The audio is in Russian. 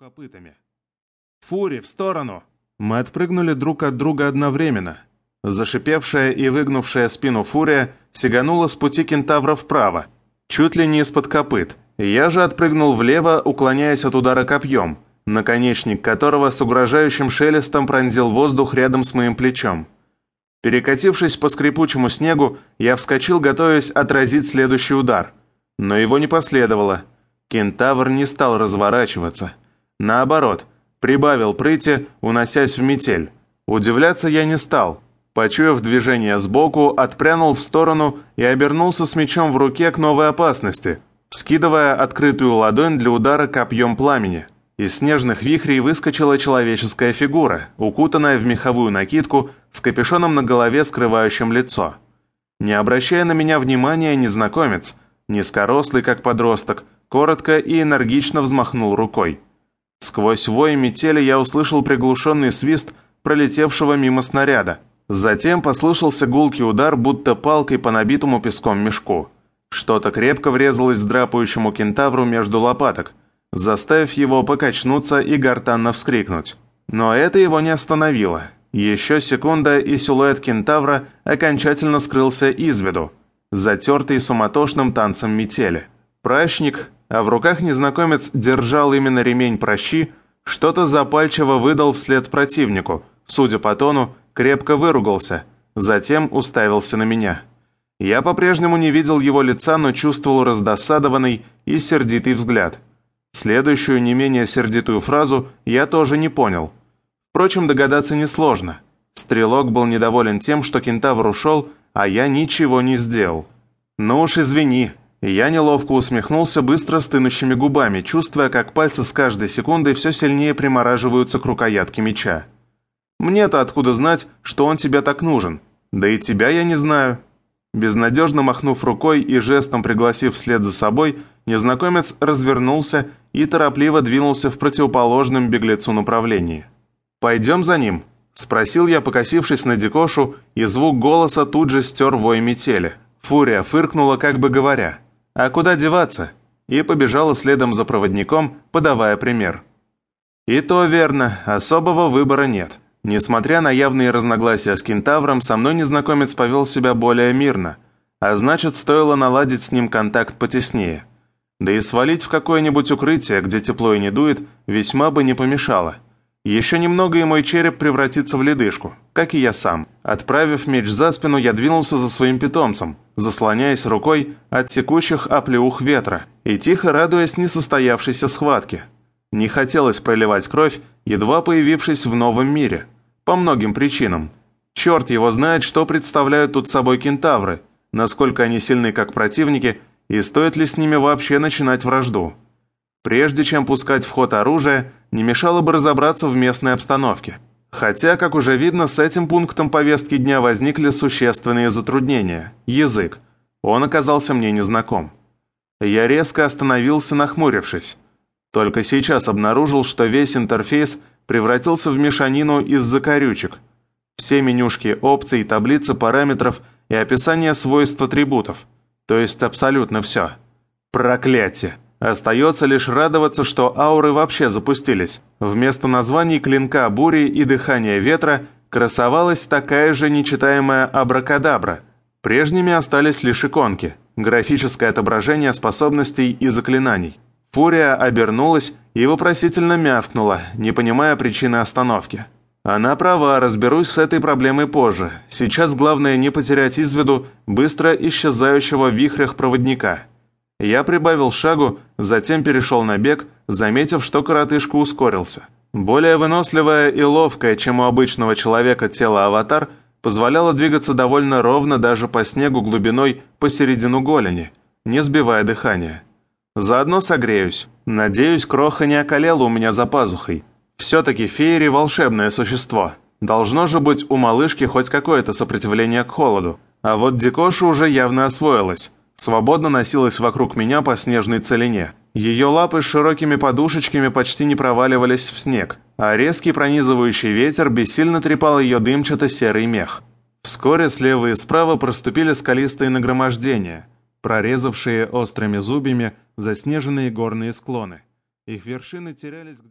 копытами. «Фури, в сторону!» Мы отпрыгнули друг от друга одновременно. Зашипевшая и выгнувшая спину фурия сиганула с пути кентавра вправо, чуть ли не из-под копыт. Я же отпрыгнул влево, уклоняясь от удара копьем, наконечник которого с угрожающим шелестом пронзил воздух рядом с моим плечом. Перекатившись по скрипучему снегу, я вскочил, готовясь отразить следующий удар. Но его не последовало. Кентавр не стал разворачиваться. Наоборот, прибавил прыти, уносясь в метель. Удивляться я не стал. Почуяв движение сбоку, отпрянул в сторону и обернулся с мечом в руке к новой опасности, вскидывая открытую ладонь для удара копьем пламени. Из снежных вихрей выскочила человеческая фигура, укутанная в меховую накидку с капюшоном на голове, скрывающим лицо. Не обращая на меня внимания, незнакомец, низкорослый как подросток, коротко и энергично взмахнул рукой. Сквозь вой метели я услышал приглушенный свист пролетевшего мимо снаряда. Затем послышался гулкий удар, будто палкой по набитому песком мешку. Что-то крепко врезалось драпающему кентавру между лопаток, заставив его покачнуться и гортанно вскрикнуть. Но это его не остановило. Еще секунда, и силуэт кентавра окончательно скрылся из виду, затертый суматошным танцем метели. Прачник, а в руках незнакомец держал именно ремень прощи, что-то запальчиво выдал вслед противнику, судя по тону, крепко выругался, затем уставился на меня. Я по-прежнему не видел его лица, но чувствовал раздосадованный и сердитый взгляд. Следующую не менее сердитую фразу я тоже не понял. Впрочем, догадаться несложно. Стрелок был недоволен тем, что кентавр ушел, а я ничего не сделал. «Ну уж извини», я неловко усмехнулся быстро стынущими губами, чувствуя, как пальцы с каждой секундой все сильнее примораживаются к рукоятке меча. «Мне-то откуда знать, что он тебе так нужен? Да и тебя я не знаю». Безнадежно махнув рукой и жестом пригласив вслед за собой, незнакомец развернулся и торопливо двинулся в противоположном беглецу направлении. «Пойдем за ним?» – спросил я, покосившись на Дикошу, и звук голоса тут же стер вой метели. Фурия фыркнула, как бы говоря – а куда деваться? И побежала следом за проводником, подавая пример. И то верно, особого выбора нет. Несмотря на явные разногласия с кентавром, со мной незнакомец повел себя более мирно, а значит, стоило наладить с ним контакт потеснее. Да и свалить в какое-нибудь укрытие, где тепло и не дует, весьма бы не помешало. Еще немного, и мой череп превратится в ледышку, как и я сам. Отправив меч за спину, я двинулся за своим питомцем, заслоняясь рукой от секущих оплеух ветра и тихо радуясь несостоявшейся схватке. Не хотелось проливать кровь, едва появившись в новом мире. По многим причинам. Черт его знает, что представляют тут собой кентавры, насколько они сильны как противники, и стоит ли с ними вообще начинать вражду. Прежде чем пускать в ход оружие, не мешало бы разобраться в местной обстановке. Хотя, как уже видно, с этим пунктом повестки дня возникли существенные затруднения. Язык. Он оказался мне незнаком. Я резко остановился, нахмурившись. Только сейчас обнаружил, что весь интерфейс превратился в мешанину из закорючек. Все менюшки, опций, таблицы параметров и описание свойств атрибутов. То есть абсолютно все. Проклятие! Остается лишь радоваться, что ауры вообще запустились. Вместо названий клинка бури и дыхания ветра красовалась такая же нечитаемая абракадабра. Прежними остались лишь иконки, графическое отображение способностей и заклинаний. Фурия обернулась и вопросительно мявкнула, не понимая причины остановки. Она права, разберусь с этой проблемой позже. Сейчас главное не потерять из виду быстро исчезающего в вихрях проводника – я прибавил шагу, затем перешел на бег, заметив, что коротышка ускорился. Более выносливая и ловкая, чем у обычного человека тело аватар, позволяло двигаться довольно ровно даже по снегу глубиной посередину голени, не сбивая дыхания. Заодно согреюсь. Надеюсь, кроха не околела у меня за пазухой. Все-таки феери – волшебное существо. Должно же быть у малышки хоть какое-то сопротивление к холоду. А вот Дикоша уже явно освоилась свободно носилась вокруг меня по снежной целине. Ее лапы с широкими подушечками почти не проваливались в снег, а резкий пронизывающий ветер бессильно трепал ее дымчато-серый мех. Вскоре слева и справа проступили скалистые нагромождения, прорезавшие острыми зубьями заснеженные горные склоны. Их вершины терялись где